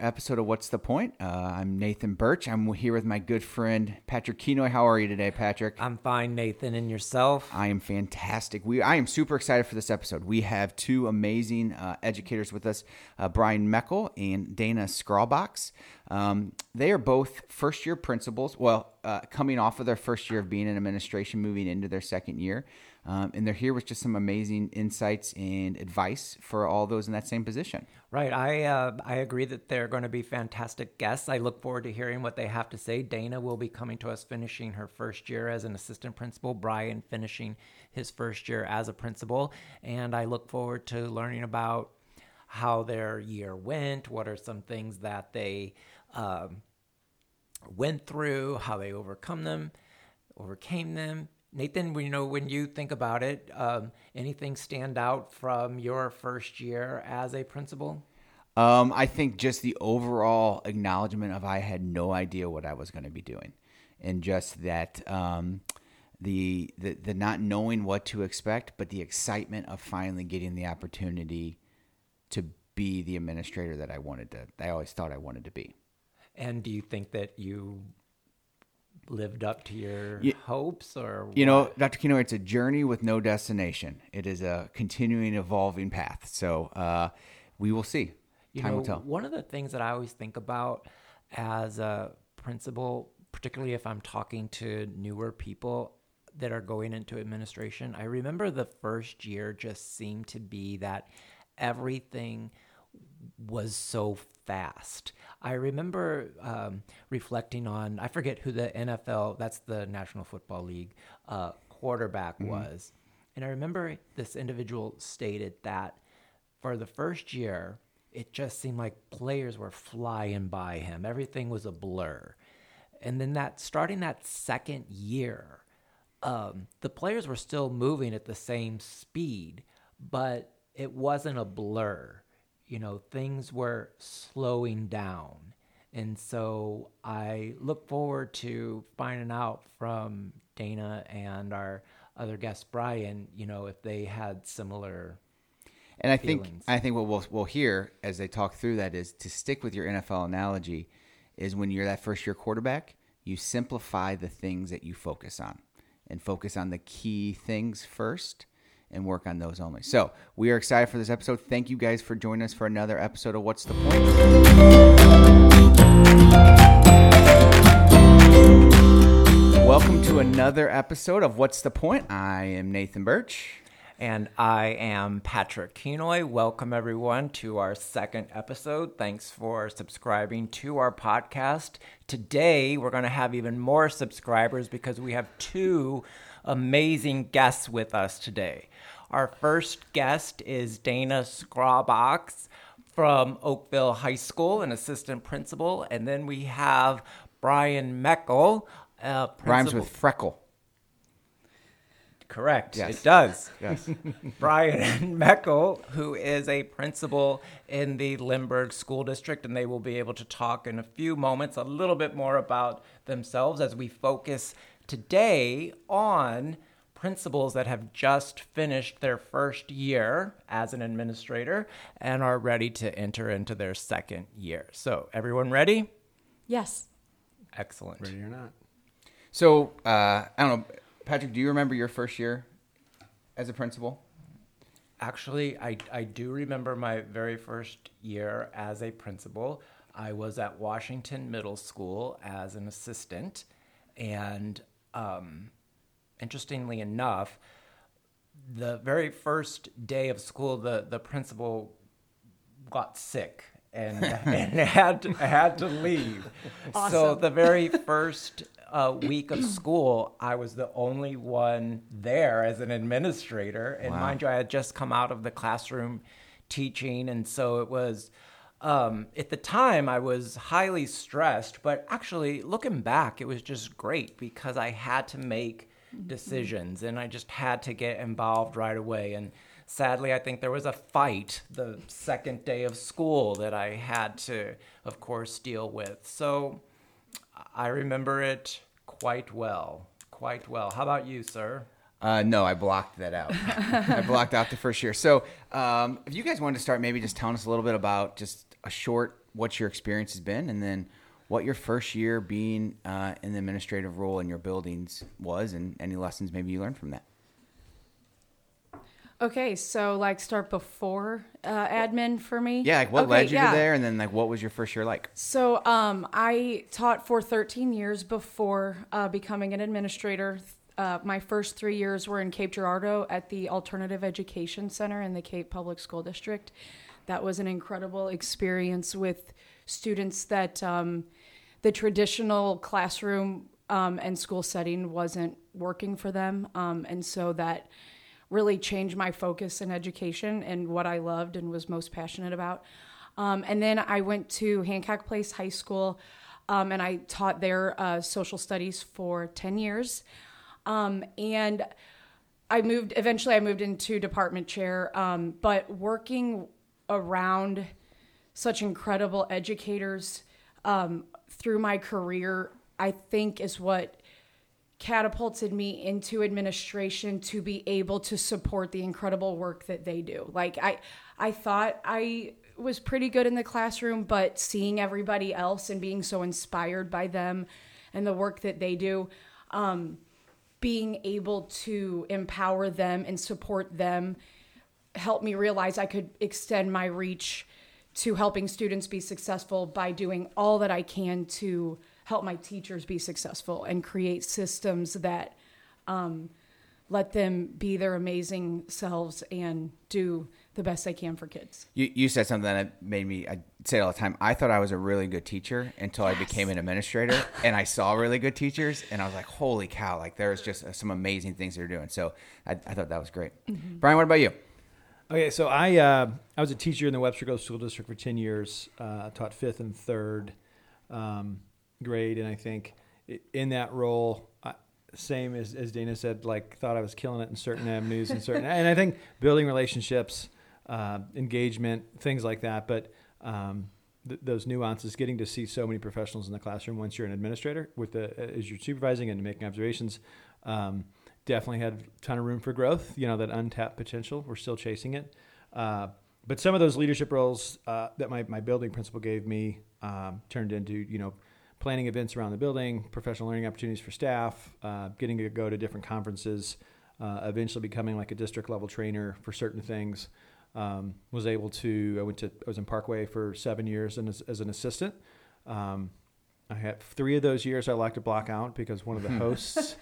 episode of What's the Point. Uh, I'm Nathan Birch. I'm here with my good friend Patrick Kenoy. How are you today, Patrick? I'm fine, Nathan, and yourself. I am fantastic. We I am super excited for this episode. We have two amazing uh, educators with us, uh, Brian Meckel and Dana Scrawbox. Um, they are both first year principals. Well, uh, coming off of their first year of being in administration, moving into their second year. Um, and they're here with just some amazing insights and advice for all those in that same position. Right. I uh, I agree that they're going to be fantastic guests. I look forward to hearing what they have to say. Dana will be coming to us finishing her first year as an assistant principal. Brian finishing his first year as a principal, and I look forward to learning about how their year went. What are some things that they um, went through? How they overcome them, overcame them, Nathan, you know, when you think about it, um, anything stand out from your first year as a principal? Um, I think just the overall acknowledgement of I had no idea what I was going to be doing, and just that um, the, the the not knowing what to expect, but the excitement of finally getting the opportunity to be the administrator that I wanted to. I always thought I wanted to be. And do you think that you lived up to your hopes or you know dr Kenoy it's a journey with no destination. It is a continuing evolving path. So uh, we will see. You Time know, will tell. one of the things that i always think about as a principal particularly if i'm talking to newer people that are going into administration i remember the first year just seemed to be that everything was so fast. I remember um, reflecting on, I forget who the NFL, that's the National Football League, uh, quarterback mm-hmm. was. And I remember this individual stated that for the first year, it just seemed like players were flying by him. Everything was a blur. And then that starting that second year, um, the players were still moving at the same speed, but it wasn't a blur you know, things were slowing down. And so I look forward to finding out from Dana and our other guest Brian, you know, if they had similar. And I feelings. think I think what we'll we'll hear as they talk through that is to stick with your NFL analogy, is when you're that first year quarterback, you simplify the things that you focus on, and focus on the key things first, and work on those only. So we are excited for this episode. Thank you guys for joining us for another episode of What's the Point. Welcome to another episode of What's the Point. I am Nathan Birch. And I am Patrick Kenoy. Welcome, everyone, to our second episode. Thanks for subscribing to our podcast. Today, we're going to have even more subscribers because we have two amazing guests with us today. Our first guest is Dana Scrawbox from Oakville High School, an assistant principal. And then we have Brian Meckel. Uh, Rhymes with freckle. Correct. Yes. It does. Yes. Brian Meckel, who is a principal in the Lindbergh School District, and they will be able to talk in a few moments a little bit more about themselves as we focus today on principals that have just finished their first year as an administrator and are ready to enter into their second year. So, everyone ready? Yes. Excellent. Ready or not. So, uh, I don't know, Patrick, do you remember your first year as a principal? Actually, I, I do remember my very first year as a principal. I was at Washington Middle School as an assistant, and um, interestingly enough, the very first day of school, the, the principal got sick and, and had, to, had to leave. Awesome. So the very first uh, week of school, I was the only one there as an administrator. And wow. mind you, I had just come out of the classroom teaching. And so it was, um, at the time, I was highly stressed. But actually, looking back, it was just great because I had to make decisions and I just had to get involved right away. And sadly, I think there was a fight the second day of school that I had to, of course, deal with. So I remember it quite well. Quite well. How about you, sir? Uh, no, I blocked that out. I blocked out the first year. So, um, if you guys wanted to start, maybe just telling us a little bit about just a short what your experience has been, and then what your first year being uh, in the administrative role in your buildings was, and any lessons maybe you learned from that. Okay, so like start before uh, admin for me. Yeah, like what okay, led you yeah. to there, and then like what was your first year like? So um, I taught for 13 years before uh, becoming an administrator. Uh, my first three years were in Cape Girardeau at the Alternative Education Center in the Cape Public School District. That was an incredible experience with students that um, the traditional classroom um, and school setting wasn't working for them, um, and so that really changed my focus in education and what I loved and was most passionate about. Um, and then I went to Hancock Place High School um, and I taught there uh, social studies for 10 years. Um, and I moved, eventually, I moved into department chair, um, but working around such incredible educators um, through my career, I think is what catapulted me into administration to be able to support the incredible work that they do. Like I I thought I was pretty good in the classroom, but seeing everybody else and being so inspired by them and the work that they do, um, being able to empower them and support them helped me realize I could extend my reach to helping students be successful by doing all that I can to help my teachers be successful and create systems that um, let them be their amazing selves and do the best they can for kids. You, you said something that made me I say it all the time. I thought I was a really good teacher until I became an administrator, and I saw really good teachers, and I was like, "Holy cow!" Like there's just some amazing things they're doing. So I, I thought that was great. Brian, what about you? Okay, so I uh, I was a teacher in the Webster Groves School District for ten years. Uh, I taught fifth and third um, grade, and I think in that role, I, same as, as Dana said, like thought I was killing it in certain avenues and certain, and I think building relationships, uh, engagement, things like that. But um, th- those nuances, getting to see so many professionals in the classroom once you're an administrator, with the as you're supervising and making observations. Um, definitely had a ton of room for growth. You know that untapped potential. We're still chasing it. Uh, but some of those leadership roles uh, that my, my building principal gave me um, turned into you know planning events around the building, professional learning opportunities for staff, uh, getting to go to different conferences, uh, eventually becoming like a district level trainer for certain things. Um, was able to I went to I was in Parkway for seven years and as, as an assistant. Um, I had three of those years I like to block out because one of the hosts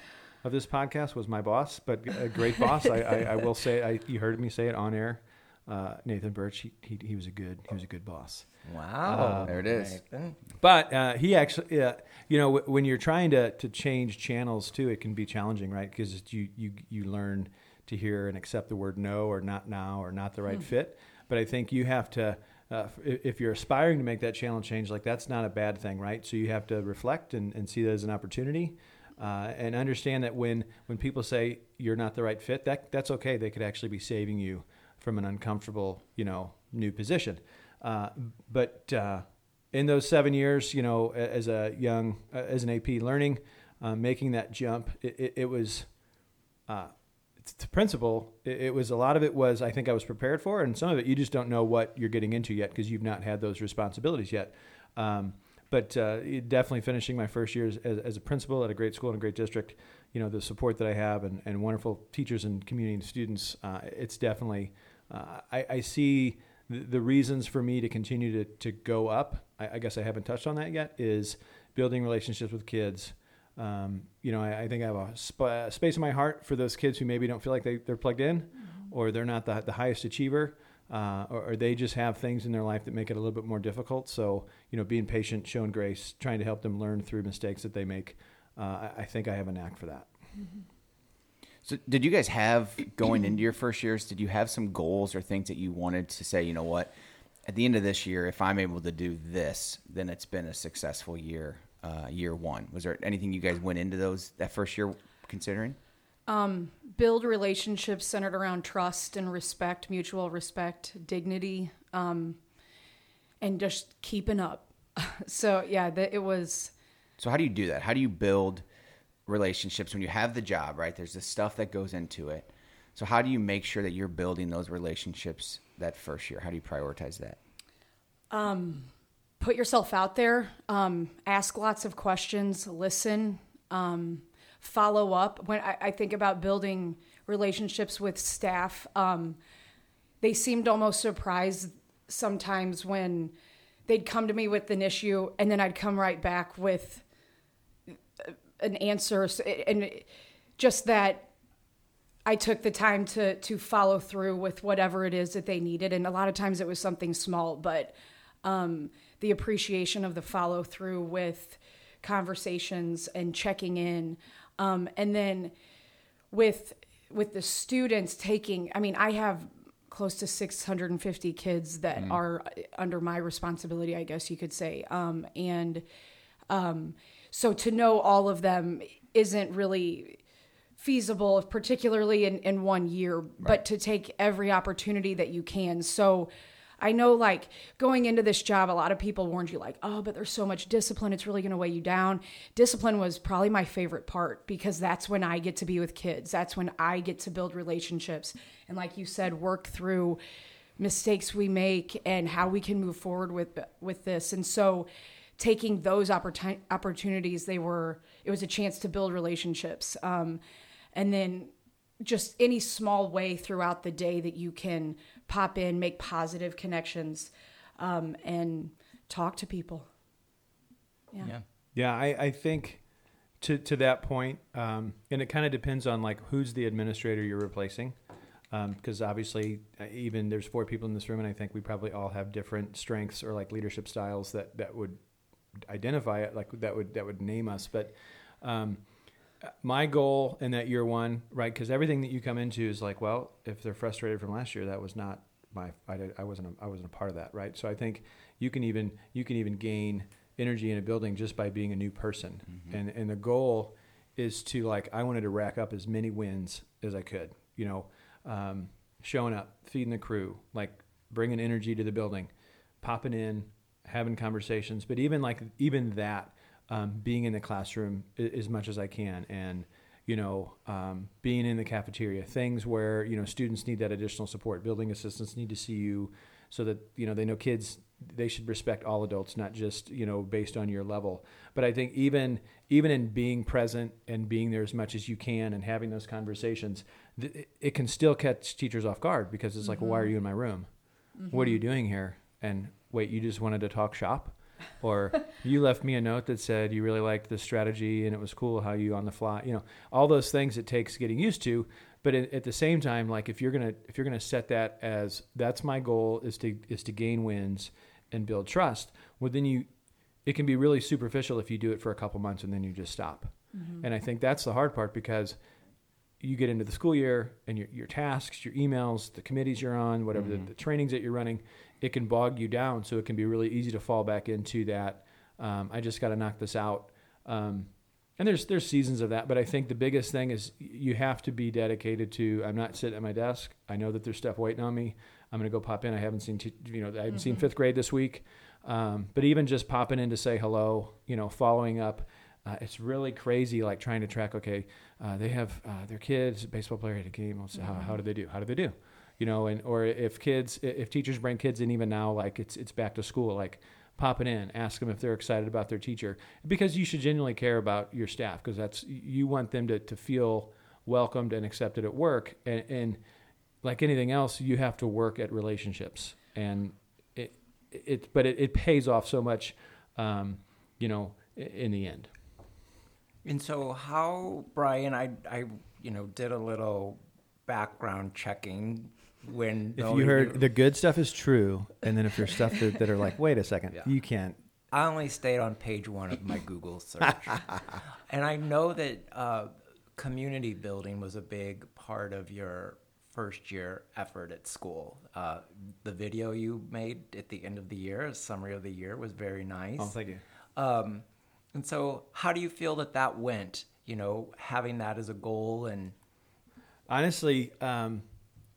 of this podcast was my boss, but a great boss. I, I, I will say, I, you heard me say it on air. Uh, Nathan Birch, he, he, he was a good, he was a good boss. Wow. There it is. Nathan. But uh, he actually, uh, you know, w- when you're trying to, to change channels too, it can be challenging, right? Because you, you you learn to hear and accept the word no or not now or not the right fit. But I think you have to, uh, if if you're aspiring to make that channel change, like that's not a bad thing, right? So you have to reflect and, and see that as an opportunity. Uh, and understand that when, when people say you're not the right fit, that that's okay. They could actually be saving you from an uncomfortable, you know, new position. Uh, but uh, in those seven years, you know, as a young, uh, as an AP learning, uh, making that jump, it, it, it was, uh, to principal, it, it was a lot of it was I think I was prepared for, and some of it you just don't know what you're getting into yet because you've not had those responsibilities yet. Um, but uh, definitely finishing my first year as, as, a principal at a great school in a great district, you know, the support that I have and, and wonderful teachers and community and students, uh, it's definitely, uh, I, I see the, the reasons for me to continue to, to go up. I, I guess I haven't touched on that yet is building relationships with kids. Um, you know, I, I think I have a sp- space in my heart for those kids who maybe don't feel like they, they're plugged in or they're not the, the highest achiever uh, or, or they just have things in their life that make it a little bit more difficult. So, you know, being patient, showing grace, trying to help them learn through mistakes that they make. Uh, I, I think I have a knack for that. So, did you guys have going into your first years? Did you have some goals or things that you wanted to say? You know what? At the end of this year, if I'm able to do this, then it's been a successful year. Uh, year one. Was there anything you guys went into those that first year considering? build relationships centered around trust and respect, mutual respect, dignity, um, and just keeping up. so yeah, the, it was. So how do you do that? How do you build relationships when you have the job, right? There's the stuff that goes into it. So how do you make sure that you're building those relationships that first year? How do you prioritize that? Um, put yourself out there, um, ask lots of questions, listen, um, follow up. When I, I, think about building relationships with staff, um, they seemed almost surprised sometimes when they'd come to me with an issue and then I'd come right back with an answer. And just that I took the time to to follow through with whatever it is that they needed, and a lot of times it was something small, but um, the appreciation of the follow through with conversations and checking in, um, and then with with the students taking. I mean, I have close to 650 kids that mm. are under my responsibility, I guess you could say, um, and um, so to know all of them isn't really feasible, particularly in, in one year, right. but to take every opportunity that you can. So I know, like, going into this job, a lot of people warned you, like, oh, but there's so much discipline, it's really going to weigh you down. Discipline was probably my favorite part because that's when I get to be with kids. That's when I get to build relationships. And, like you said, work through mistakes we make and how we can move forward with with this. And so, taking those opportunities, they were it was a chance to build relationships. Um, and then just any small way throughout the day that you can pop in, make positive connections, um, and talk to people. Yeah. Yeah. yeah I, I think to, to that point, um, and it kind of depends on like who's the administrator you're replacing. Because um, obviously, uh, even there's four people in this room, and I think we probably all have different strengths or like leadership styles that that would identify it, like that would that would name us. But um, my goal in that year one, right? Because everything that you come into is like, well, if they're frustrated from last year, that was not my, I, I wasn't, a, I wasn't a part of that, right? So I think you can even, you can even gain energy in a building just by being a new person, mm-hmm. and and the goal is to like, I wanted to rack up as many wins as I could, you know, um, showing up, feeding the crew, like bringing energy to the building, popping in, having conversations, but even like even that um, being in the classroom as much as I can. And you know um, being in the cafeteria things where you know students need that additional support. Building assistants need to see you so that you know they know kids they should respect all adults not just you know based on your level. But i think even even in being present and being there as much as you can and having those conversations th- it can still catch teachers off guard because it's like mm-hmm. well, why are you in my room? Mm-hmm. what are you doing here? And wait you just wanted to talk shop or you left me a note that said you really liked the strategy and it was cool how you on the fly you know all those things it takes getting used to but at the same time like if you're gonna if you're gonna set that as that's my goal is to is to gain wins and build trust well then you it can be really superficial if you do it for a couple months and then you just stop mm-hmm. and i think that's the hard part because you get into the school year and your, your tasks your emails the committees you're on whatever mm-hmm. the, the trainings that you're running it can bog you down. So it can be really easy to fall back into that. Um, I just got to knock this out. Um, and there's there's seasons of that, but I think the biggest thing is you have to be dedicated to. I'm not sitting at my desk. I know that there's stuff waiting on me. I'm going to go pop in. I haven't seen t- you know I haven't mm-hmm. seen fifth grade this week, um, but even just popping in to say hello, you know, following up. Uh, it's really crazy, like trying to track. Okay, uh, they have uh, their kids, baseball player at a game. How, how did they do? How did they do? You know, and or if kids, if teachers bring kids in, even now, like it's it's back to school, like pop it in, ask them if they're excited about their teacher, because you should genuinely care about your staff, because that's you want them to to feel welcomed and accepted at work, and, and like anything else, you have to work at relationships, and it it but it, it pays off so much, um, you know, in the end. And so, how Brian, I I you know did a little background checking when if you heard the good stuff is true, and then if there's stuff that, that are like, wait a second, yeah. you can't. I only stayed on page one of my Google search, and I know that uh, community building was a big part of your first year effort at school. Uh, the video you made at the end of the year, a summary of the year, was very nice. Oh, thank you. Um, and so, how do you feel that that went? You know, having that as a goal and honestly. Um,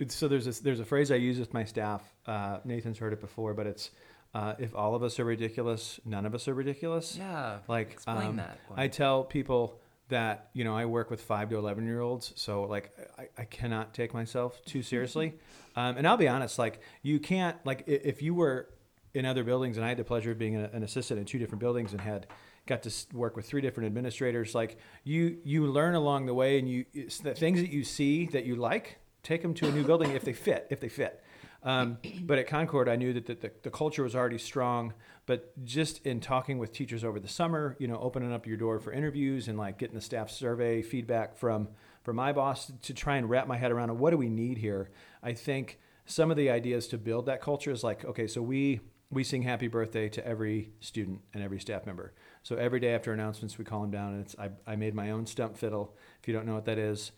so there's a, there's a phrase I use with my staff. Uh, Nathan's heard it before, but it's uh, if all of us are ridiculous, none of us are ridiculous. Yeah. Like explain um, that. I tell people that you know I work with five to eleven year olds, so like I, I cannot take myself too seriously. um, and I'll be honest, like you can't like if you were in other buildings, and I had the pleasure of being a, an assistant in two different buildings and had got to work with three different administrators. Like you, you learn along the way, and you it's the things that you see that you like, take them to a new building if they fit. If they fit. Um, but at Concord, I knew that the, the, the culture was already strong. But just in talking with teachers over the summer, you know, opening up your door for interviews and like getting the staff survey feedback from from my boss to try and wrap my head around what do we need here. I think some of the ideas to build that culture is like, okay, so we we sing happy birthday to every student and every staff member. So every day after announcements, we call them down, and it's I, I made my own stump fiddle. If you don't know what that is,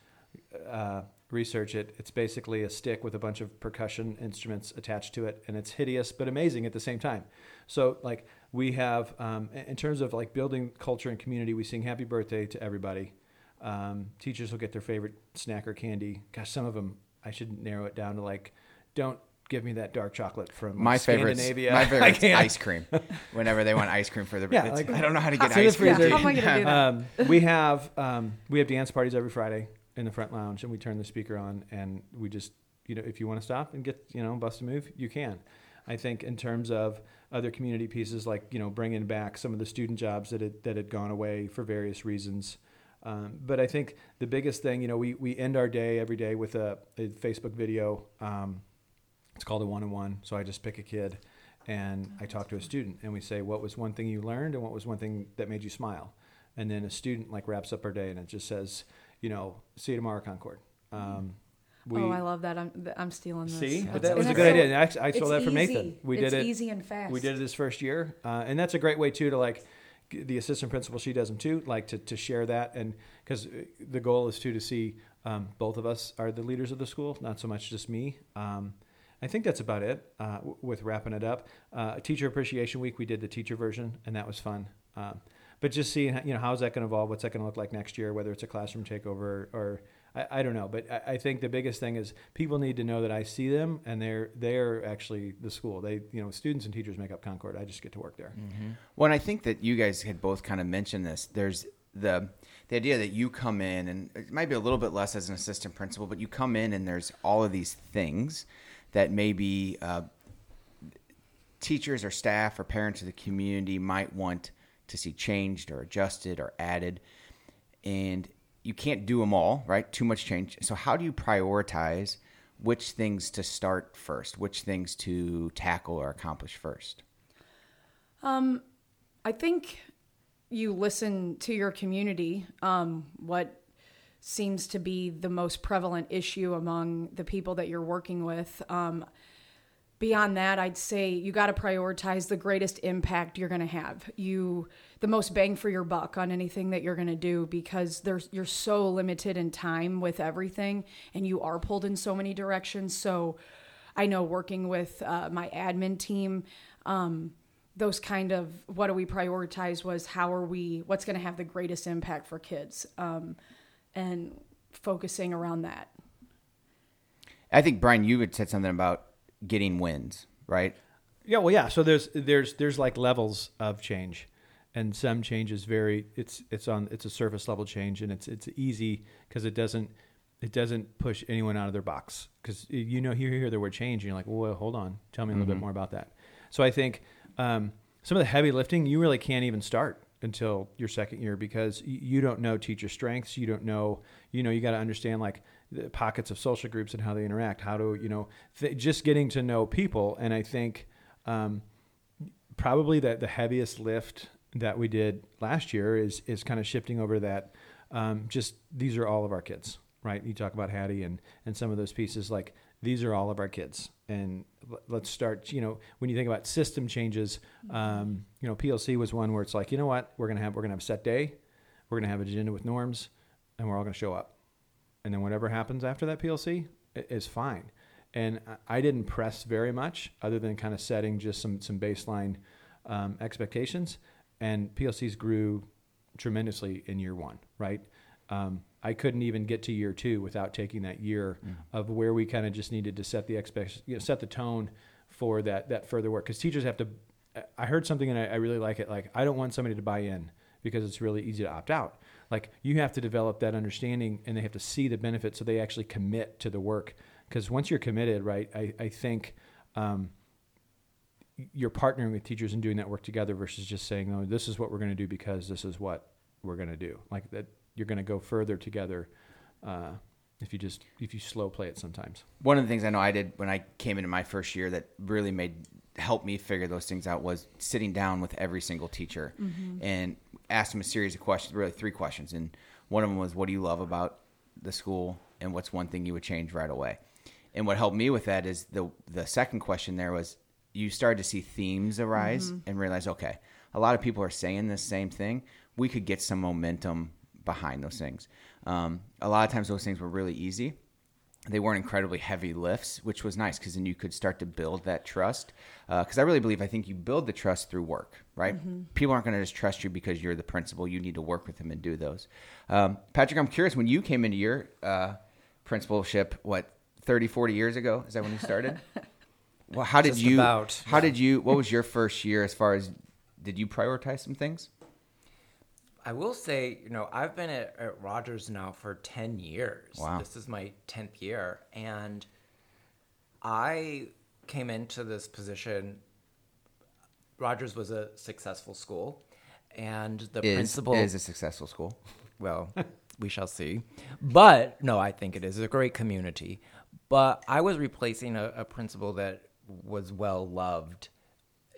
uh, research it. It's basically a stick with a bunch of percussion instruments attached to it, and it's hideous but amazing at the same time. So like we have, um, in terms of like building culture and community, we sing happy birthday to everybody. Um, teachers will get their favorite snack or candy. Gosh, some of them I should narrow it down to like, don't give me that dark chocolate from My favorite, Scandinavia. my favorite ice cream. Whenever they want ice cream for their, Yeah, like- I don't know how to get It's in the ice cream. freezer. How am I gonna do that? um, we have um, we have dance parties every Friday in the front lounge, and we turn the speaker on, and we just you know if you want to stop and get you know bust a move, you can. I think in terms of other community pieces, like you know bringing back some of the student jobs that had, that had gone away for various reasons. Um, but I think the biggest thing, you know, we, we end our day every day with a, a Facebook video. Um, it's called a one on one. So I just pick a kid and I talk to a student and we say, what was one thing you learned and what was one thing that made you smile? And then a student like wraps up our day and it just says, you know, see you tomorrow, Concord. Um, we, oh, I love that. I'm I'm stealing this. See, but that was a good idea. And actually, I stole that from easy. Nathan. We it's did it easy and fast. we did it his first year, uh, and that's a great way too to like the assistant principal. She does them too, like to, to share that, and because the goal is too to see um, both of us are the leaders of the school, not so much just me. Um, I think that's about it uh, w- with wrapping it up. Uh, Teacher Appreciation Week, we did the teacher version, and that was fun. Um, but just seeing, you know, how's that going to evolve? What's that going to look like next year? Whether it's a classroom takeover or I, I don't know. But I, I think the biggest thing is people need to know that I see them, and they're they're actually the school. They, you know, students and teachers make up Concord. I just get to work there. Well, and I think that you guys had both kind of mentioned this. There's the the idea that you come in, and it might be a little bit less as an assistant principal, but you come in and there's all of these things that maybe uh, teachers or staff or parents of the community might want to see changed or adjusted or added, and you can't do them all, right? Too much change. So how do you prioritize which things to start first, which things to tackle or accomplish first? Um, I think you listen to your community. Um, what seems to be the most prevalent issue among the people that you're working with. Um, beyond that, I'd say you got to prioritize the greatest impact you're going to have. You the most bang for your buck on anything that you're going to do because there's you're so limited in time with everything, and you are pulled in so many directions. So, I know working with uh, my admin team. Um, those kind of what do we prioritize was how are we what's going to have the greatest impact for kids um, and focusing around that I think Brian, you had said something about getting wins, right? Yeah, well, yeah. So there's there's there's like levels of change, and some change is very it's it's on it's a surface level change, and it's it's easy because it doesn't it doesn't push anyone out of their box because you know you hear the word change and you're like, well, hold on, tell me a little bit more about that. So I think um, some of the heavy lifting you really can't even start until your second year because you don't know teacher strengths. You don't know, you know, you got to understand like the pockets of social groups and how they interact. How to, you know, th- just getting to know people. And I think um, probably that the heaviest lift that we did last year is is kind of shifting over that. Um, just these are all of our kids, right? You talk about Hattie and and some of those pieces like these are all of our kids, and let's start. You know, when you think about system changes, um, you know, PLC was one where it's like, you know what, we're gonna have we're gonna have a set day, we're gonna have an agenda with norms, and we're all gonna show up, and then whatever happens after that PLC is fine. And I- didn't press very much, other than kind of setting just some some baseline um, expectations. And PLCs grew tremendously in year one, right? Um, I couldn't even get to year two without taking that year of where we kind of just needed to set the expect, you know, set the tone for that that further work. Because teachers have to. I heard something and I, I really like it. Like I don't want somebody to buy in because it's really easy to opt out. Like you have to develop that understanding and they have to see the benefits so they actually commit to the work. Because once you're committed, right? I I think. Um, you're partnering with teachers and doing that work together versus just saying, "Oh, this is what we're going to do because this is what we're going to do." Like that, you're going to go further together uh, if you just if you slow play it sometimes. One of the things I know I did when I came into my first year that really made helped me figure those things out was sitting down with every single teacher and ask them a series of questions, really three questions. And one of them was, "What do you love about the school?" and "What's one thing you would change right away?" And what helped me with that is the the second question there was you started to see themes arise and realize, okay, a lot of people are saying the same thing. We could get some momentum behind those things. Um, a lot of times, those things were really easy. They weren't incredibly heavy lifts, which was nice because then you could start to build that trust. Because I really believe, I think you build the trust through work, right? People aren't going to just trust you because you're the principal. You need to work with them and do those. Um, Patrick, I'm curious when you came into your uh, principalship, what, 30, 40 years ago? Is that when you started? well, how did Just you, about, how did you, what was your first year as far as, did you prioritize some things? I will say, you know, I've been at, at Rogers now for 10 years. Wow. This is my 10th year. And I came into this position. Rogers was a successful school. And the Is, principal is a successful school. well, we shall see. But no, I think it is a great community. But I was replacing a, a principal that was well loved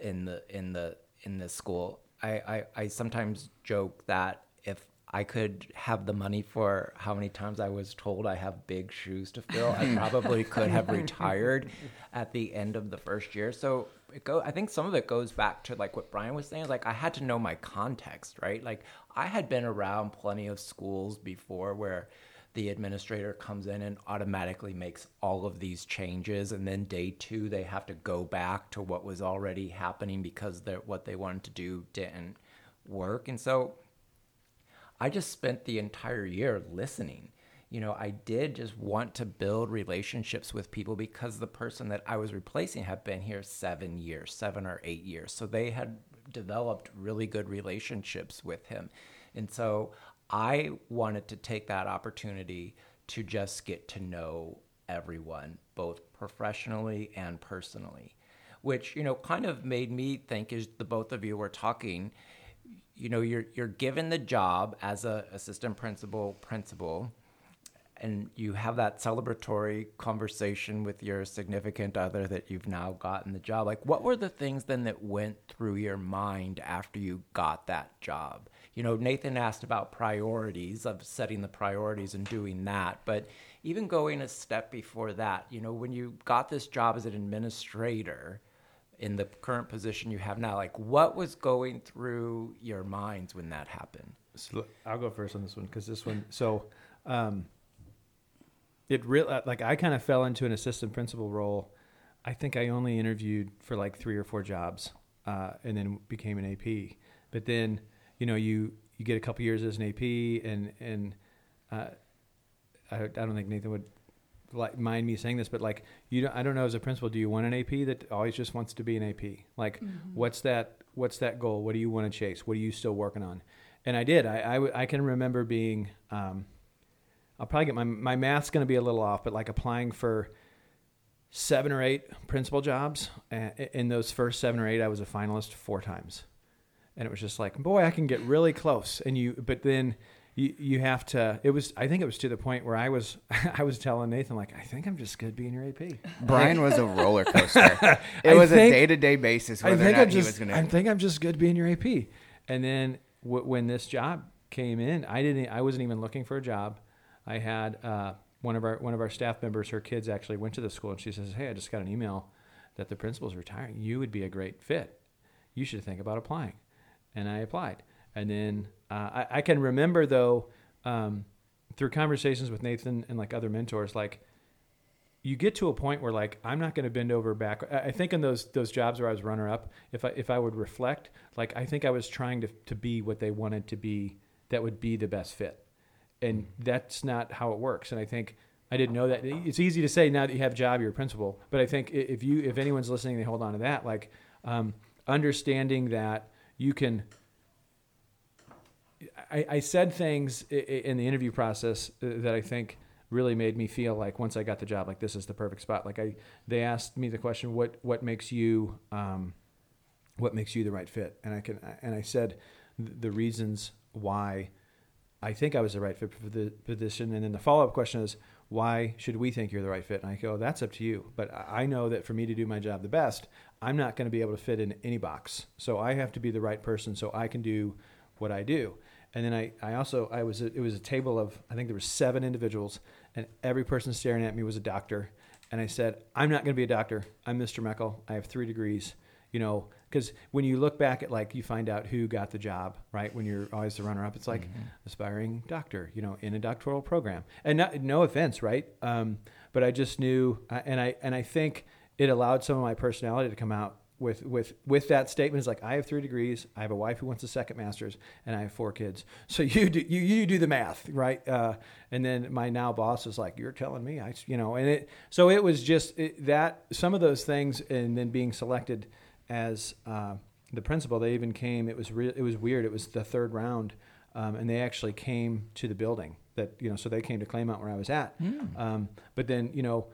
in the in the in this school. I, I, I sometimes joke that if I could have the money for how many times I was told I have big shoes to fill, I probably could have retired at the end of the first year. So it go I think some of it goes back to like what Brian was saying. Like I had to know my context, right? Like I had been around plenty of schools before where the administrator comes in and automatically makes all of these changes and then day two they have to go back to what was already happening because what they wanted to do didn't work. And so i just spent the entire year listening. You know i did just want to build relationships with people because the person that i was replacing had been here seven years seven or eight years. So they had developed really good relationships with him. And so I wanted to take that opportunity to just get to know everyone, both professionally and personally, which, you know, kind of made me think as the both of you were talking, you know, you're, you're given the job as a assistant principal, principal, and you have that celebratory conversation with your significant other that you've now gotten the job. Like, what were the things then that went through your mind after you got that job? You know, Nathan asked about priorities, of setting the priorities and doing that. But even going a step before that, you know, when you got this job as an administrator in the current position you have now, like what was going through your minds when that happened? So I'll go first on this one because this one. So, um, it really like I kind of fell into an assistant principal role. I think I only interviewed for like three or four jobs, uh, and then became an AP. But then, you know, you you get a couple years as an AP, and and uh, I, I don't think Nathan would like mind me saying this, but like you, don't, I don't know as a principal, do you want an AP that always just wants to be an AP? Like, what's that? What's that goal? What do you want to chase? What are you still working on? And I did. I I can remember being. Um, I'll probably get my my math's going to be a little off, but like applying for seven or eight principal jobs. And in those first seven or eight, I was a finalist four times, and it was just like, boy, I can get really close. And you, but then you you have to. It was. I think it was to the point where I was I was telling Nathan like, I think I'm just good being your AP. Brian was a roller coaster. It was a day to day basis I think not I'm he just. was going I think I'm just good being your AP. And then w- when this job came in, I didn't. I wasn't even looking for a job. I had uh, one of our one of our staff members. Her kids actually went to the school, and she says, "Hey, I just got an email that the principal's retiring. You would be a great fit. You should think about applying." And I applied. And then uh, I, I can remember though, um, through conversations with Nathan and like other mentors, like you get to a point where like I'm not going to bend over back. I I think in those those jobs where I was runner up, if I if I would reflect, like I think I was trying to to be what they wanted to be, that would be the best fit, and that's not how it works. And I think I didn't know that. It's easy to say now that you have a job, you're a principal, but I think if you if anyone's listening, they hold on to that, like um, understanding that you can I, I said things in the interview process uh, that I think really made me feel like once I got the job, like this is the perfect spot. Like I, they asked me the question, what what makes you, um, what makes you the right fit? And I can and I said the reasons why I think I was the right fit for the position. And then the follow up question is, why should we think you're the right fit? And I go, that's up to you. But I know that for me to do my job the best, I'm not going to be able to fit in any box. So I have to be the right person so I can do what I do. And then I, I also I was it was a table of I think there were seven individuals and every person staring at me was a doctor. And I said, I'm not going to be a doctor. I'm Mr. Meckel. I have three degrees. You know, because when you look back at like you find out who got the job right when you're always the runner up it's like mm-hmm. aspiring doctor you know in a doctoral program and not, no offense right um, but i just knew and i and i think it allowed some of my personality to come out with with with that statement is like I have three degrees, I have a wife who wants a second master's, and I have four kids. So you do you, you do the math, right? Uh, and then my now boss is like, you're telling me, I you know, and it so it was just it, that some of those things, and then being selected as uh, the principal. They even came. It was re- it was weird. It was the third round, um, and they actually came to the building. That you know, so they came to Claymont where I was at. Mm. Um, but then you know,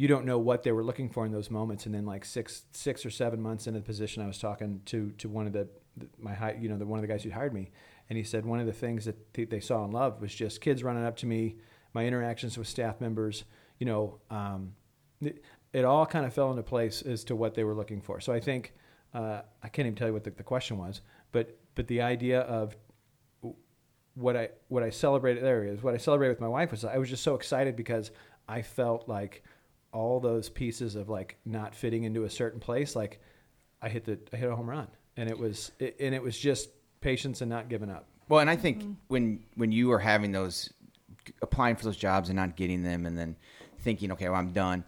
you don't know what they were looking for in those moments. And then like six six or seven months into the position, I was talking to to one of the, my high, you know the one of the guys who hired me, and he said one of the things that th- they saw and loved was just kids running up to me, my interactions with staff members. You know. Um, it all kind of fell into place as to what they were looking for. So I think uh, I can't even tell you what the, the, question was, but but the idea of what I what I celebrated there is what I celebrated with my wife was I was just so excited because I felt like all those pieces of like not fitting into a certain place, like I hit the I hit a home run, and it was it, and it was just patience and not giving up. Well, and I think mm-hmm. when when you are having those applying for those jobs and not getting them, and then thinking, okay, well, I'm done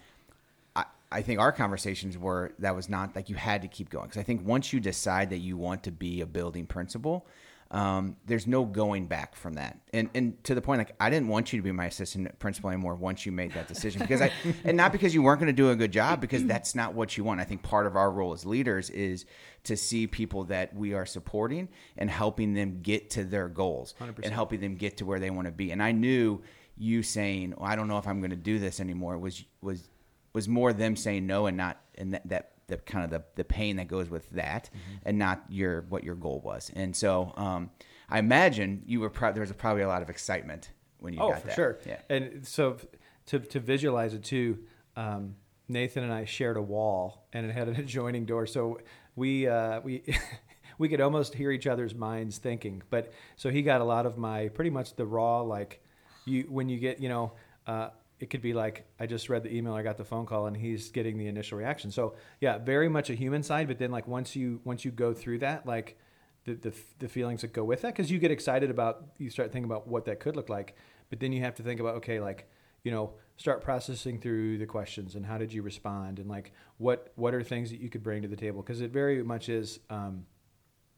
I think our conversations were that was not like you had to keep going because I think once you decide that you want to be a building principal, um, there's no going back from that. And and to the point, like I didn't want you to be my assistant principal anymore once you made that decision because I and not because you weren't going to do a good job because that's not what you want. I think part of our role as leaders is to see people that we are supporting and helping them get to their goals 100%. and helping them get to where they want to be. And I knew you saying, well, "I don't know if I'm going to do this anymore," was was was more them saying no and not and that, that the kind of the, the pain that goes with that mm-hmm. and not your what your goal was. And so um, i imagine you were pro- there was probably a lot of excitement when you oh, got for that. sure. Yeah. And so to, to visualize it too um, nathan and i shared a wall and it had an adjoining door. So we uh, we we could almost hear each other's minds thinking. But so he got a lot of my pretty much the raw like you when you get you know uh, it could be like I just read the email, I got the phone call, and he's getting the initial reaction. So yeah, very much a human side. But then like once you once you go through that, like the the, the feelings that go with that, because you get excited about you start thinking about what that could look like. But then you have to think about okay, like you know start processing through the questions and how did you respond and like what what are things that you could bring to the table because it very much is. Um,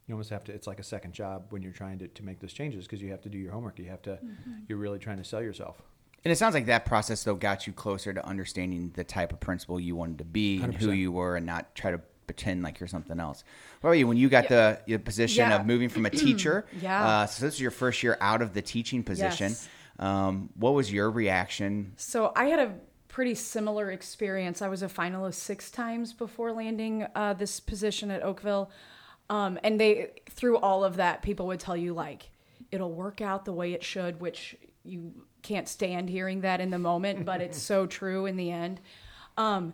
you almost have to it's like a second job when you're trying to, to make those changes because you have to do your homework you have to mm-hmm. you're really trying to sell yourself and it sounds like that process though got you closer to understanding the type of principal you wanted to be 100%. and who you were, and not try to pretend like you're something else. What about you? When you got yeah. the, the position yeah. of moving from a teacher, yeah. Uh, so this is your first year out of the teaching position. Yes. Um, what was your reaction? So I had a pretty similar experience. I was a finalist six times before landing uh, this position at Oakville, um, and they through all of that, people would tell you like it'll work out the way it should, which you can't stand hearing that in the moment, but it's so true in the end. Um,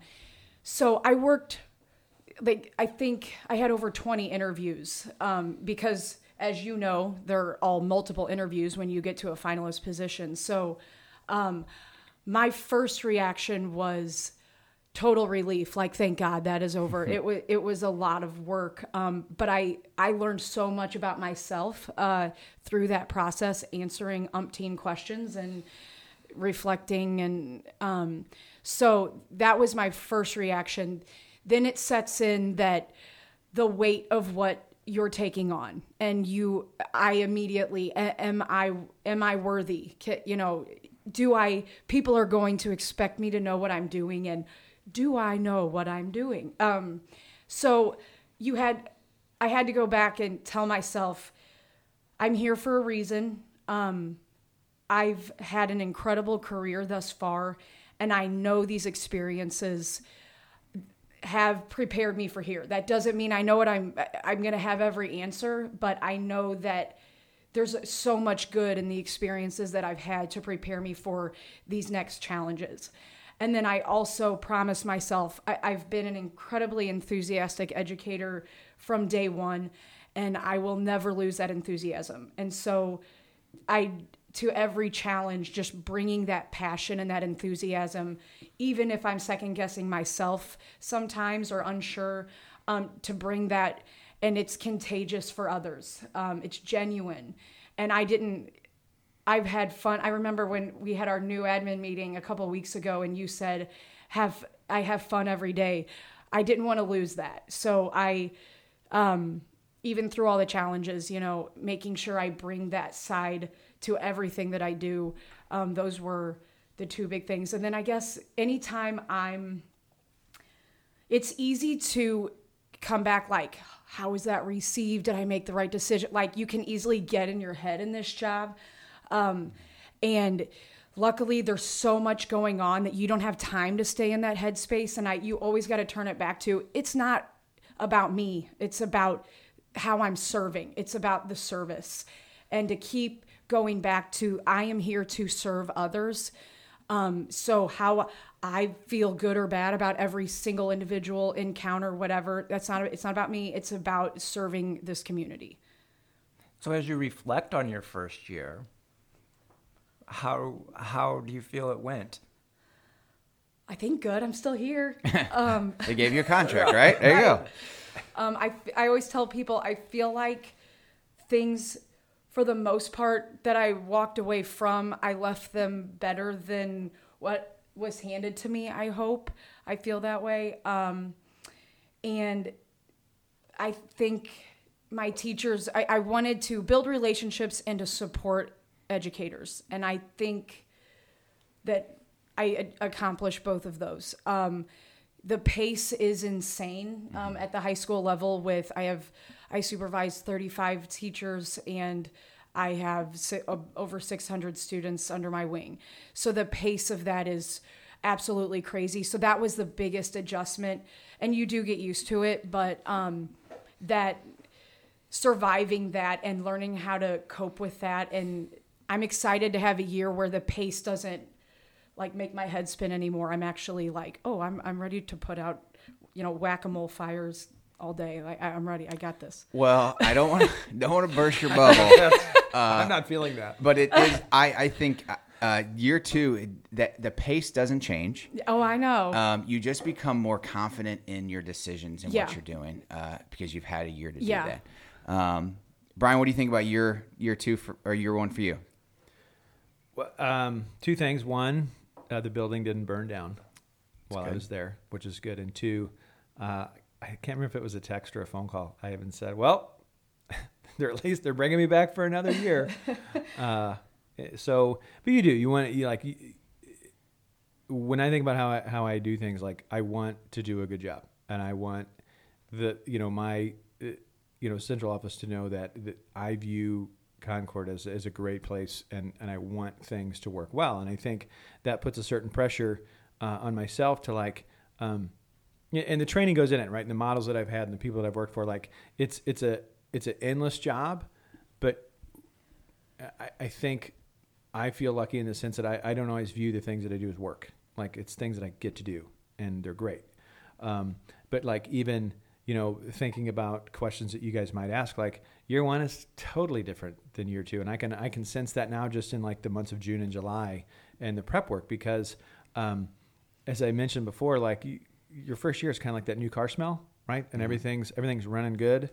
so I worked like I think I had over 20 interviews um, because as you know, they're all multiple interviews when you get to a finalist position. So um, my first reaction was total relief like thank god that is over. It was it was a lot of work um, but i i learned so much about myself uh, through that process answering umpteen questions and reflecting and um, so that was my first reaction. Then it sets in that the weight of what you're taking on and you i immediately am i am i worthy? You know do i people are going to expect me to know what i'm doing and do I know what I'm doing? Um, so you had, I had to go back and tell myself, I'm here for a reason. Um, I've had an incredible career thus far, and I know these experiences. have prepared me for here. That doesn't mean I know what I'm I'm going to have every answer, but I know that there's so much good in the experiences that I've had to prepare me for these next challenges. And then I also promise myself I, I've been an incredibly enthusiastic educator from day one, and I will never lose that enthusiasm. And so I to every challenge just bringing that passion and that enthusiasm even if i'm second guessing myself sometimes or unsure um, to bring that and it's contagious for others um, it's genuine and i didn't i've had fun i remember when we had our new admin meeting a couple weeks ago and you said have i have fun every day i didn't want to lose that so i um, even through all the challenges you know making sure i bring that side to everything that I do. Um, those were the two big things. And then I guess anytime I'm, it's easy to come back like, how was that received? Did I make the right decision? Like you can easily get in your head in this job. Um, and luckily there's so much going on that you don't have time to stay in that headspace. And I, you always got to turn it back to, it's not about me. It's about how I'm serving. It's about the service and to keep going back to I am here to serve others. Um, so how I feel good or bad about every single individual encounter, whatever, that's not it's not about me. It's about serving this community. So as you reflect on your first year, how how do you feel it went? I think good. I'm still here. Um, they gave you a contract, right? There you go. Um, I, I always tell people I feel like things for the most part that I walked away from, I left them better than what was handed to me. I hope I feel that way. Um, and I think my teachers, I, I wanted to build relationships and to support educators. And I think that I accomplished both of those. Um, the pace is insane um, mm-hmm. at the high school level with i have i supervise 35 teachers and i have si- over 600 students under my wing so the pace of that is absolutely crazy so that was the biggest adjustment and you do get used to it but um, that surviving that and learning how to cope with that and i'm excited to have a year where the pace doesn't like make my head spin anymore. I'm actually like, oh, I'm I'm ready to put out, you know, whack a mole fires all day. Like I'm ready. I got this. Well, I don't want to don't want to burst your bubble. Uh, I'm not feeling that. But it is. I I think. Uh, year two, that the pace doesn't change. Oh, I know. Um, you just become more confident in your decisions and Yeah. what you're doing uh, because you've had a year to Yeah. do that. Um, Brian, what do you think about year year two for, or year one for you? Well, um, two things. One, uh, the building didn't burn down while good. I was there, which is good. And two, uh, I can't remember if it was a text or a phone call. I even said, "Well, they're at least they're bringing me back for another year." uh, so, but you do you want you like you, when I think about how I, how I do things, like I want to do a good job, and I want the you know my uh, you know central office to know that, that I view Concord is, as a great place and, and I want things to work well. And I think that puts a certain pressure uh, on myself to like, um, and the training goes in it, right? And the models that I've had and the people that I've worked for, like it's, it's a, it's an endless job, but I, I think I feel lucky in the sense that I, I don't always view the things that I do as work. Like it's things that I get to do and they're great. Um, but like even, you know, thinking about questions that you guys might ask, like year one is totally different than year two, and I can I can sense that now just in like the months of June and July and the prep work because, um, as I mentioned before, like you, your first year is kind of like that new car smell, right? And mm-hmm. everything's everything's running good.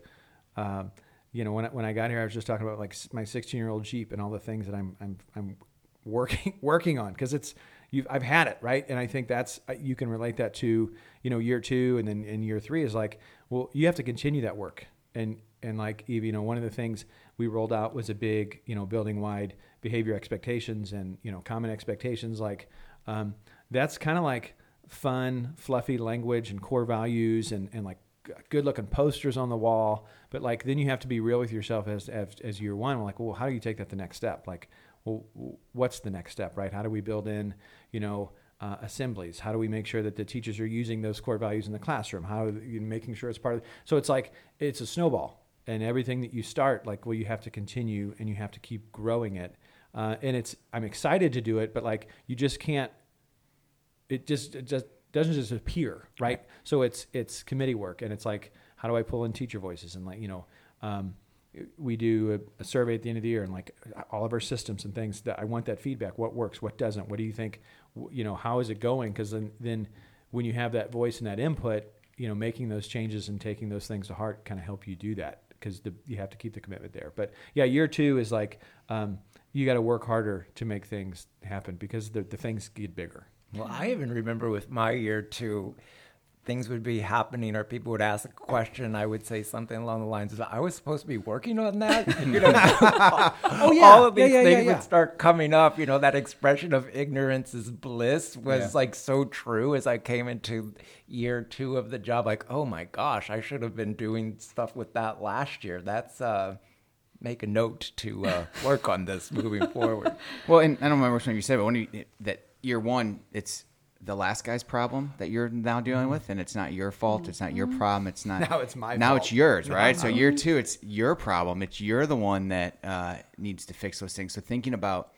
Um, you know, when I, when I got here, I was just talking about like my 16 year old Jeep and all the things that I'm I'm I'm working working on because it's you've I've had it right, and I think that's you can relate that to you know year two and then in year three is like well you have to continue that work and and like Eve, you know, one of the things we rolled out was a big, you know, building wide behavior expectations and you know common expectations. Like um, that's kind of like fun, fluffy language and core values and and like good looking posters on the wall. But like then you have to be real with yourself as as, as year one. Like, well, how do you take that the next step? Like, well, what's the next step, right? How do we build in, you know, uh, assemblies? How do we make sure that the teachers are using those core values in the classroom? How are you making sure it's part of? So it's like it's a snowball, and everything that you start, like well, you have to continue and you have to keep growing it. Uh, and it's I'm excited to do it, but like you just can't. It just it just doesn't just appear, right? So it's it's committee work, and it's like how do I pull in teacher voices and like you know. Um, we do a, a, survey at the end of the year and like all of our systems and things that I want that feedback. What works? What doesn't? What do you think? You know, how is it going? Because then, then when you have that voice and that input, you know, making those changes and taking those things to heart kind of help you do that because you have to keep the commitment there. But yeah, year two is like um, you got to work harder to make things happen because the, the things get bigger. Well, I even remember with my year two, things would be happening or people would ask a question. I would say something along the lines of, I was supposed to be working on that. you know, oh, yeah. All of these yeah, yeah, things yeah, would start coming up. You know, that expression of ignorance is bliss was like so true as I came into year two of the job. Like, oh my gosh, I should have been doing stuff with that last year. That's, uh, make a note to uh, work on this moving forward. Well, and I don't remember which one you said, but when you, that year one, it's the last guy's problem that you're now dealing mm-hmm. with, and it's not your fault. It's not your mm-hmm. problem. It's not now. It's my now. Fault. It's yours, right? so year two, it's your problem. It's you're the one that uh, needs to fix those things. So thinking about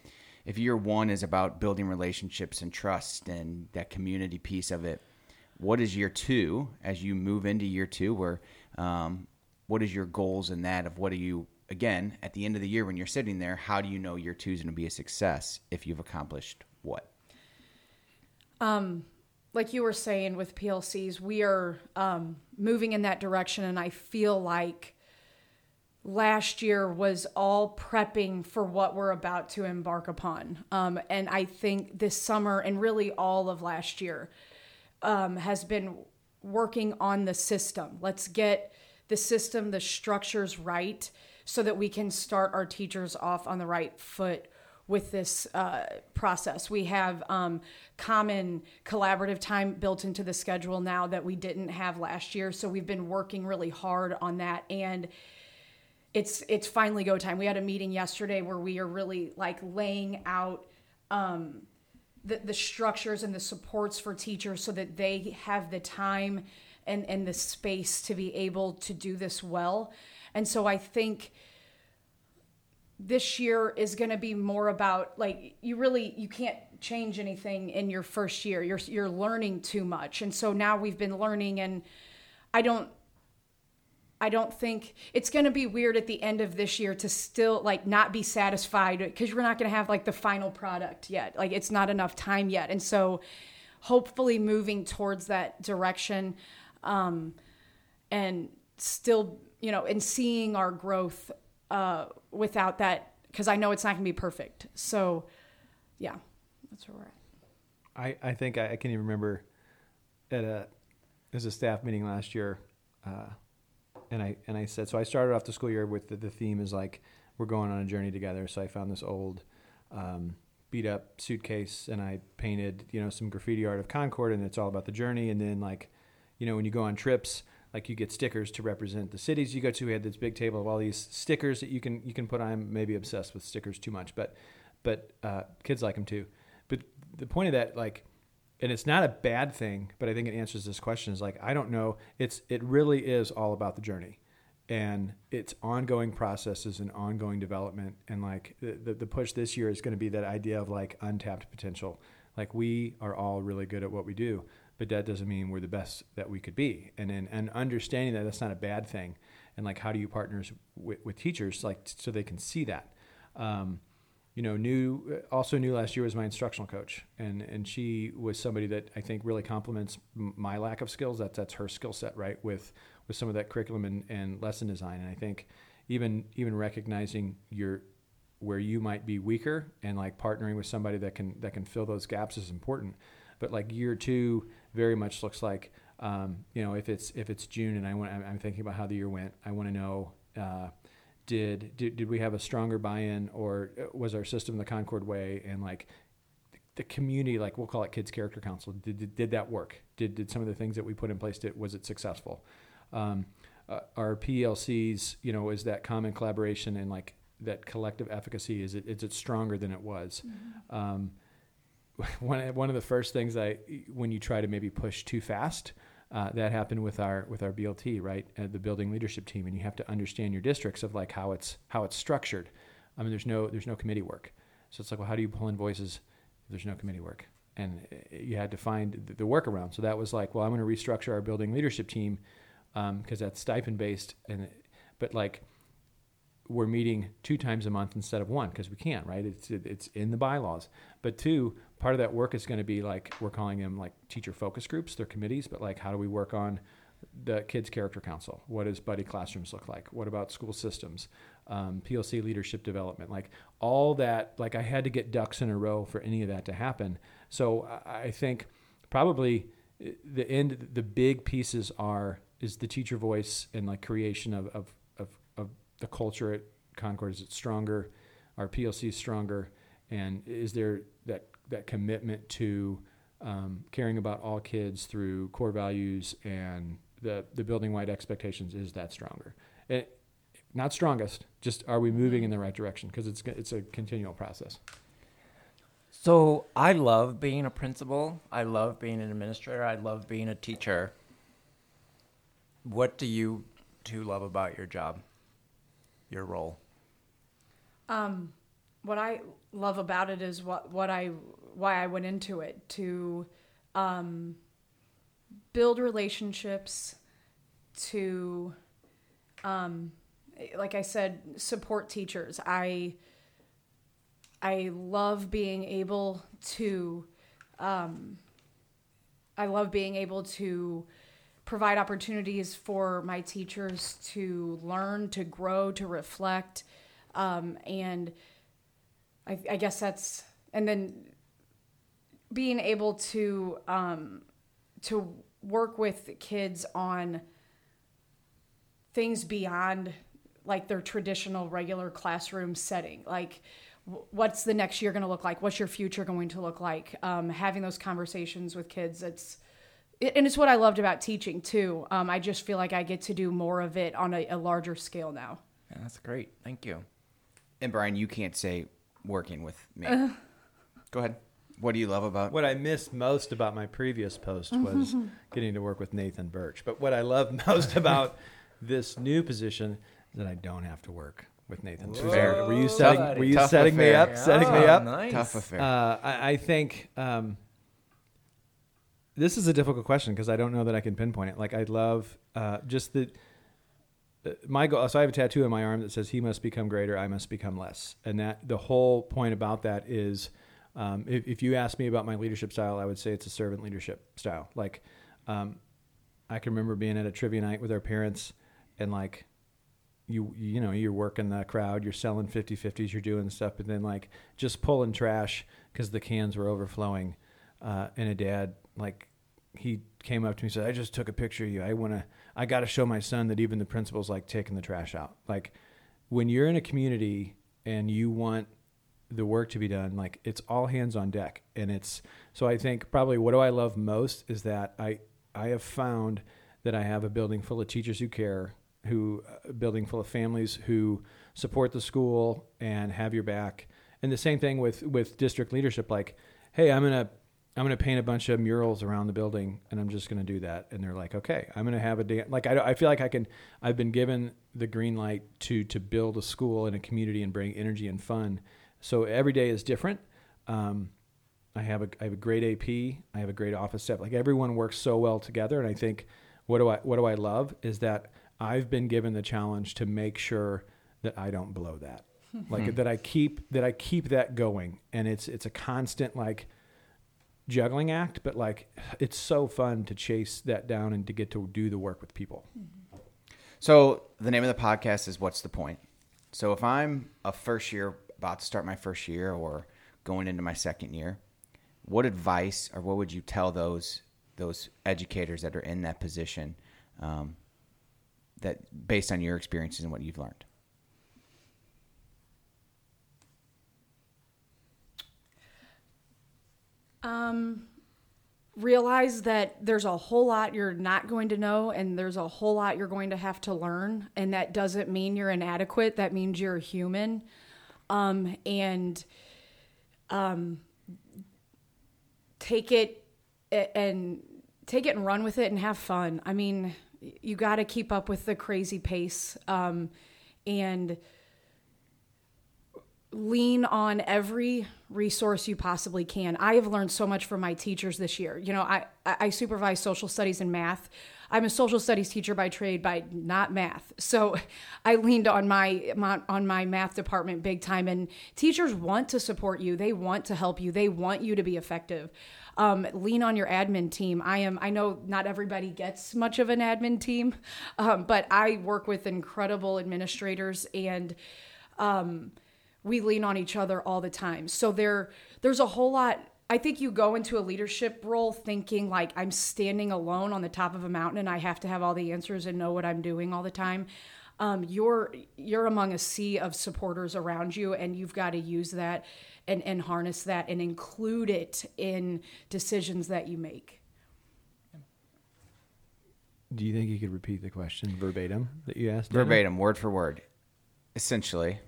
if year one is about building relationships and trust and that community piece of it, what is year two as you move into year two? Where um, what is your goals in that? Of what are you again at the end of the year when you're sitting there? How do you know year two is going to be a success if you've accomplished what? Um, like you were saying with PLCs, we are um, moving in that direction, and I feel like last year was all prepping for what we're about to embark upon. Um, and I think this summer and really all of last year um, has been working on the system. Let's get the system, the structures right so that we can start our teachers off on the right foot with this uh, process. We have um, common collaborative time built into the schedule now that we didn't have last year. So we've been working really hard on that and it's it's finally go time. We had a meeting yesterday where we are really like laying out um, the, the structures and the supports for teachers so that they have the time and, and the space to be able to do this well. And so I think this year is going to be more about like you really you can't change anything in your first year. You're you're learning too much. And so now we've been learning and i don't i don't think it's going to be weird at the end of this year to still like not be satisfied because we're not going to have like the final product yet. Like it's not enough time yet. And so hopefully moving towards that direction um and still you know and seeing our growth uh, without that because I know it's not going to be perfect. So, yeah, that's where we're at. I, I think I, I can even remember at a as a staff meeting last year, uh, and I and I said so. I started off the school year with the, the theme is like we're going on a journey together. So I found this old um, beat up suitcase and I painted you know some graffiti art of Concord, and it's all about the journey. And then like you know when you go on trips like you get stickers to represent the cities you go to. We had this big table of all these stickers that you can you can put. On. I'm maybe obsessed with stickers too much, but but uh, kids like them too. But the point of that, like, and it's not a bad thing, but I think it answers this question. Is like I don't know. It's it really is all about the journey, and it's ongoing processes and ongoing development. And like the the, the push this year is going to be that idea of like untapped potential. Like we are all really good at what we do but that doesn't mean we're the best that we could be. And and, and understanding that that's not a bad thing. And like, how do you partners with, with teachers like so they can see that? Um, you know, new also new last year was my instructional coach, and and she was somebody that I think really complements my lack of skills. That's that's her skill set, right? With with some of that curriculum and, and lesson design, and I think even even recognizing your where you might be weaker and like partnering with somebody that can that can fill those gaps is important. But like year two, very much looks like um, you know if it's if it's June and I want I'm thinking about how the year went. I want to know. Uh, did, did did we have a stronger buy-in or uh, was our system the Concord way and like the community like we'll call it kids character council did, did, did that work did, did some of the things that we put in place did, was it successful um, uh, our PLCs you know is that common collaboration and like that collective efficacy is it is it stronger than it was mm-hmm. um, one one of the first things I when you try to maybe push too fast. Uh, that happened with our with our BLT, right? Uh, the building leadership team, and you have to understand your districts of like how it's how it's structured. I mean, there's no there's no committee work, so it's like, well, how do you pull in voices? if There's no committee work, and uh, you had to find the, the workaround. So that was like, well, I'm going to restructure our building leadership team because that's stipend based, and but like we're meeting two times a month instead of one because we can't, right? It's it's in the bylaws. But two, part of that work is going to be like we're calling them like teacher focus groups, they're committees, but like how do we work on the kids character council? What does buddy classrooms look like? What about school systems? Um, PLC leadership development, like all that. Like I had to get ducks in a row for any of that to happen. So I think probably uh, the end, the big pieces are is the teacher voice and like creation of of of, of the culture at Concord is it stronger, our PLC is stronger, and is there that that commitment to um, caring about all kids through core values and the the building wide expectations is that stronger? It, not strongest, just are we moving in the right direction? Because it's it's a continual process. So I love being a principal. I love being an administrator. I love being a teacher. What do you two love about your job? Your role? Um, what I love about it is what what I why I went into it to um, build relationships, to um, like I said, support teachers. I I love being able to um, I love being able to provide opportunities for my teachers to learn, to grow, to reflect, um, and I, I guess that's and then being able to um, to work with kids on things beyond like their traditional regular classroom setting like what's the next year going to look like what's your future going to look like um, having those conversations with kids it's it, and it's what i loved about teaching too um, i just feel like i get to do more of it on a, a larger scale now Yeah, that's great. Thank you. And Brian, you can't say working with me. Go ahead. What do you love about? What I missed most about my previous post was getting to work with Nathan Birch. But what I love most about this new position is that I don't have to work with Nathan. Whoa. Fair. Were you setting? Were you tough setting me affair. up? Setting me Yeah, up? Nice. Tough affair. Uh, I, I think um, this is a difficult question because I don't know that I can pinpoint it. Like I love uh, just the my goal. So I have a tattoo on my arm that says "He must become greater, I must become less," and that the whole point about that is, um, if, if you ask me about my leadership style, I would say it's a servant leadership style. Like, um, I can remember being at a trivia night with our parents, and like you you know you're working the crowd you're selling 50 50s you're doing stuff but then like just pulling trash because the cans were overflowing uh, and a dad like he came up to me and said i just took a picture of you i want to i got to show my son that even the principals like taking the trash out. Like when you're in a community and you want the work to be done like it's all hands on deck. And it's so i think probably what do i love most is that i i have found that i have a building full of teachers who care who a building full of families who support the school and have your back. And the same thing with with district leadership. Like hey i'm gonna i'm gonna paint a bunch of murals around the building and i'm just gonna do that and they're like okay i'm gonna have a day like I, I feel like i can i've been given the green light to to build a school and a community and bring energy and fun so every day is different um, I have a I have a great AP. I have a great office staff. Like everyone works so well together, and I think what do I what do I love is that I've been given the challenge to make sure that I don't blow that, like that I keep that I keep that going, and it's it's a constant like juggling act, but like it's so fun to chase that down and to get to do the work with people. So the name of the podcast is "What's the Point." So if I'm a first year about to start my first year or going into my second year, what advice or what would you tell those those educators that are in that position um, that based on your experiences and what you've learned? Um, realize that there's a whole lot you're not going to know, and there's a whole lot you're going to have to learn, and that doesn't mean you're inadequate. That means you're human. Um, and um, take it and take it and run with it and have fun. I mean, you got to keep up with the crazy pace um, and lean on every resource you possibly can. I have learned so much from my teachers this year. You know, I, I supervise social studies and math. I'm a social studies teacher by trade, by not math. So I leaned on my, my on my math department big time. And teachers want to support you. They want to help you. They want you to be effective. Um, lean on your admin team. I am. I know not everybody gets much of an admin team, um, but I work with incredible administrators and. Um, we lean on each other all the time. So there there's a whole lot I think you go into a leadership role thinking like I'm standing alone on the top of a mountain and I have to have all the answers and know what I'm doing all the time. Um, you're you're among a sea of supporters around you and you've got to use that and, and harness that and include it in decisions that you make. Do you think you could repeat the question verbatim that you asked? Dana? Verbatim, word for word. Essentially,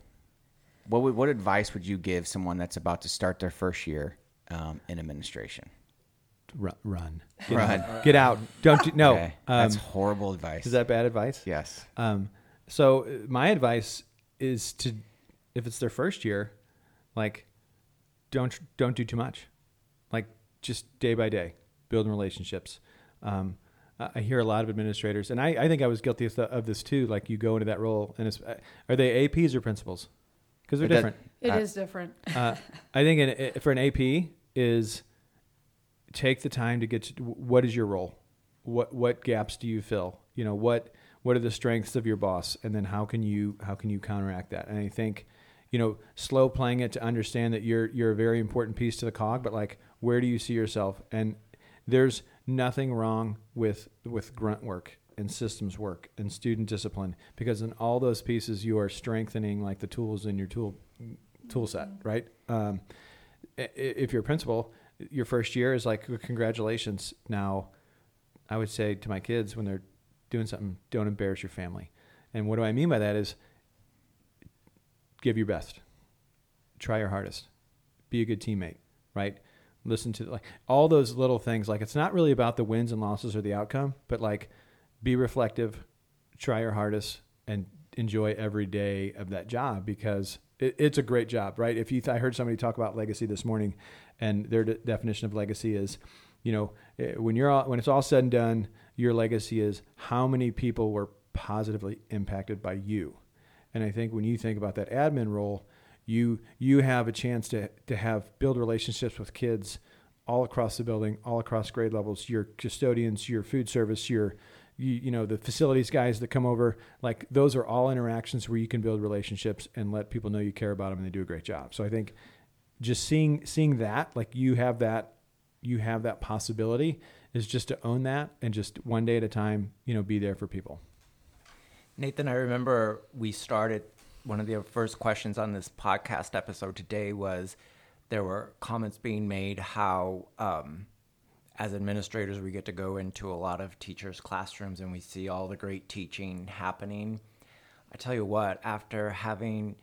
what would, what advice would you give someone that's about to start their first year um, in administration? Run. Run. Get Run. Out. Get out. Don't do, no. Okay, Um, that's horrible advice. is that bad advice? yes. Um, so uh, my advice is to, if it's their first year, like, don't don't do too much, like just day by day, building relationships. Um, I hear a lot of administrators, and I, I think I was guilty of, th- of this too. Like you go into that role, and it's, uh, are they APs or principals? Because they're But different. It Uh, is different. uh, I think an, for an AP is take the time to get to what is your role, what what gaps do you fill, you know what what are the strengths of your boss, and then how can you how can you counteract that? And I think, you know, slow playing it to understand that you're you're a very important piece to the cog, but like where do you see yourself? And there's nothing wrong with with grunt work and systems work and student discipline because in all those pieces you are strengthening like the tools in your tool tool set, right? Um, if you're a principal, your first year is like congratulations. Now, I would say to my kids when they're doing something, don't embarrass your family. And what do I mean by that is give your best, try your hardest, be a good teammate, right? Listen to like all those little things. Like it's not really about the wins and losses or the outcome, but like be reflective, try your hardest, and enjoy every day of that job because it, it's a great job, right? If you, th- I heard somebody talk about legacy this morning, and their de- definition of legacy is, you know, eh, when you're all, when it's all said and done, your legacy is how many people were positively impacted by you. And I think when you think about that admin role, you you have a chance to to have build relationships with kids all across the building, all across grade levels. Your custodians, your food service, your you, you know the facilities guys that come over. Like those are all interactions where you can build relationships and let people know you care about them and they do a great job. So I think just seeing seeing that like you have that you have that possibility is just to own that and just one day at a time you know be there for people Nathan, I remember we started one of the first questions on this podcast episode today was there were comments being made how um, as administrators we get to go into a lot of teachers' classrooms and we see all the great teaching happening. I tell you what, after having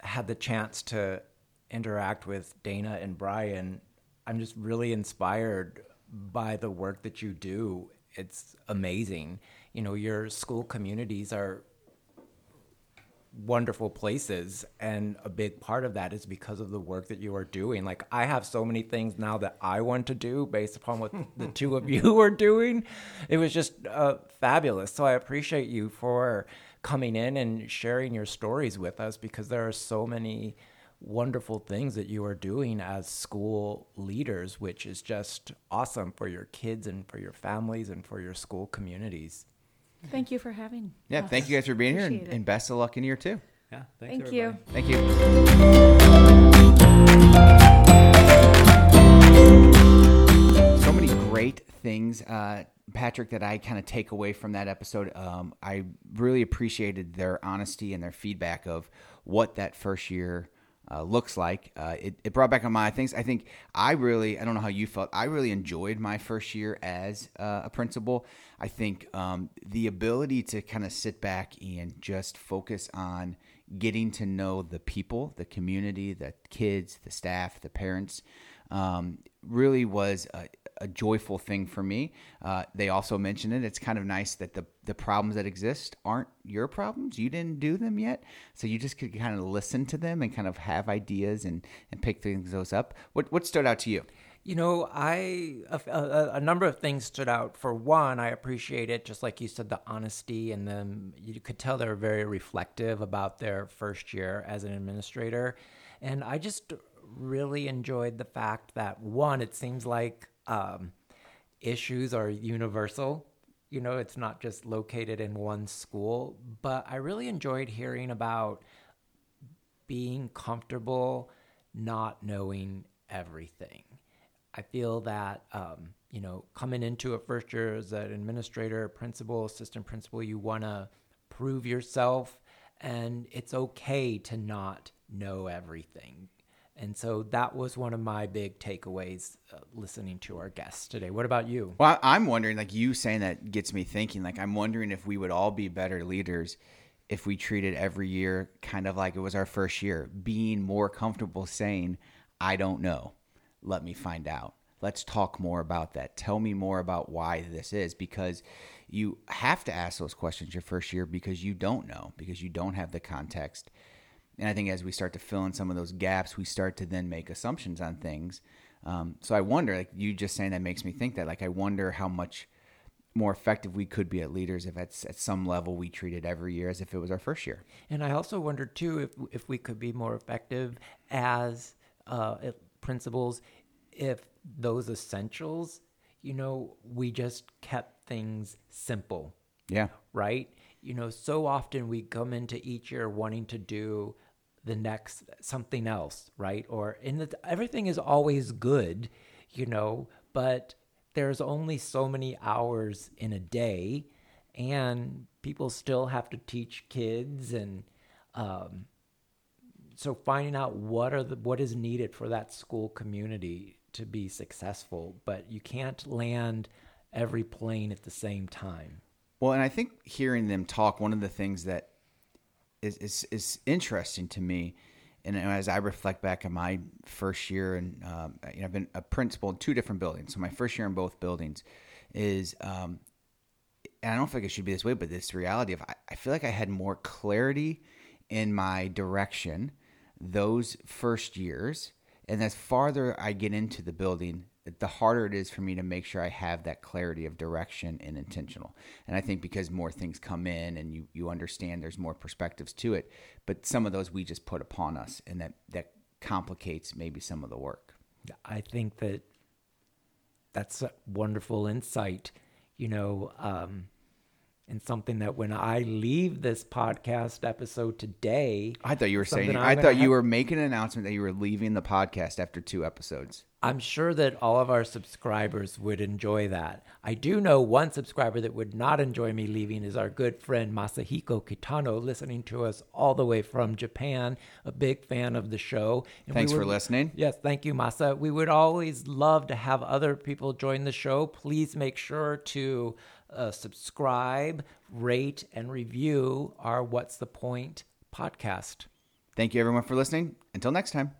had the chance to interact with Dana and Brian, I'm just really inspired by the work that you do. It's amazing. You know, your school communities are wonderful places and a big part of that is because of the work that you are doing. Like i have so many things now that i want to do based upon what the two of you are doing. It was just uh, fabulous. So i appreciate you for coming in and sharing your stories with us because there are so many wonderful things that you are doing as school leaders which is just awesome for your kids and for your families and for your school communities Thank you for having. Yeah, us. thank you guys for being here, and, and best of luck in year two. yeah Thank you. Thank you. So many great things, uh, Patrick, that I kind of take away from that episode. Um, I really appreciated their honesty and their feedback of what that first year uh, looks like. Uh, it, it brought back on my things. I think I really, I don't know how you felt, I really enjoyed my first year as uh, a principal. I think um, the ability to kind of sit back and just focus on getting to know the people, the community, the kids, the staff, the parents, um, really was a, a joyful thing for me. Uh, they also mentioned it. It's kind of nice that the the problems that exist aren't your problems. You didn't do them yet, so you just could kind of listen to them and kind of have ideas and and pick things those up. What what stood out to you? You know, I a, a, a, number of things stood out. For one, I appreciate it, just like you said, the honesty, and then you could tell they're very reflective about their first year as an administrator. And I just really enjoyed the fact that one, it seems like um, issues are universal. You know, it's not just located in one school. But I really enjoyed hearing about being comfortable not knowing everything. I feel that, um, you know, coming into a first year as an administrator, principal, assistant principal, you want to prove yourself, and it's okay to not know everything. And so that was one of my big takeaways uh, listening to our guests today. What about you? Well, I'm wondering, like you saying that gets me thinking. Like, I'm wondering if we would all be better leaders if we treated every year kind of like it was our first year, being more comfortable saying, I don't know. Let me find out. Let's talk more about that. Tell me more about why this is because you have to ask those questions your first year because you don't know, because you don't have the context and I think as we start to fill in some of those gaps, we start to then make assumptions on things. Um, so I wonder, like you just saying that makes me think that, like, I wonder how much more effective we could be at leaders if at, at some level we treated every year as if it was our first year. And I also wonder too if if we could be more effective as uh, principals if those essentials, you know, we just kept things simple. Yeah. Right. You know, so often we come into each year wanting to do the next something else, right? Or in the, everything is always good, you know, but there's only so many hours in a day, and people still have to teach kids, and um, so finding out what are the what is needed for that school community to be successful, but you can't land every plane at the same time. Well, and I think hearing them talk, one of the things that is, is, is interesting to me. And as I reflect back on my first year, and um, you know, I've been a principal in two different buildings. So my first year in both buildings is, um, and I don't think it should be this way, but this reality of I, I feel like I had more clarity in my direction those first years, and as farther I get into the building, the harder it is for me to make sure I have that clarity of direction and intentional. And I think because more things come in and you, you understand there's more perspectives to it, but some of those we just put upon us and that, that complicates maybe some of the work. I think that that's a wonderful insight. You know, um, and something that when I leave this podcast episode today, I thought you were saying, I thought you were making an announcement that you were leaving the podcast after two episodes. I'm sure that all of our subscribers would enjoy that. I do know one subscriber that would not enjoy me leaving is our good friend Masahiko Kitano, listening to us all the way from Japan, a big fan of the show. And Thanks would, for listening. Yes, thank you, Masa. We would always love to have other people join the show. Please make sure to uh, subscribe, rate, and review our What's the Point podcast. Thank you, everyone, for listening. Until next time.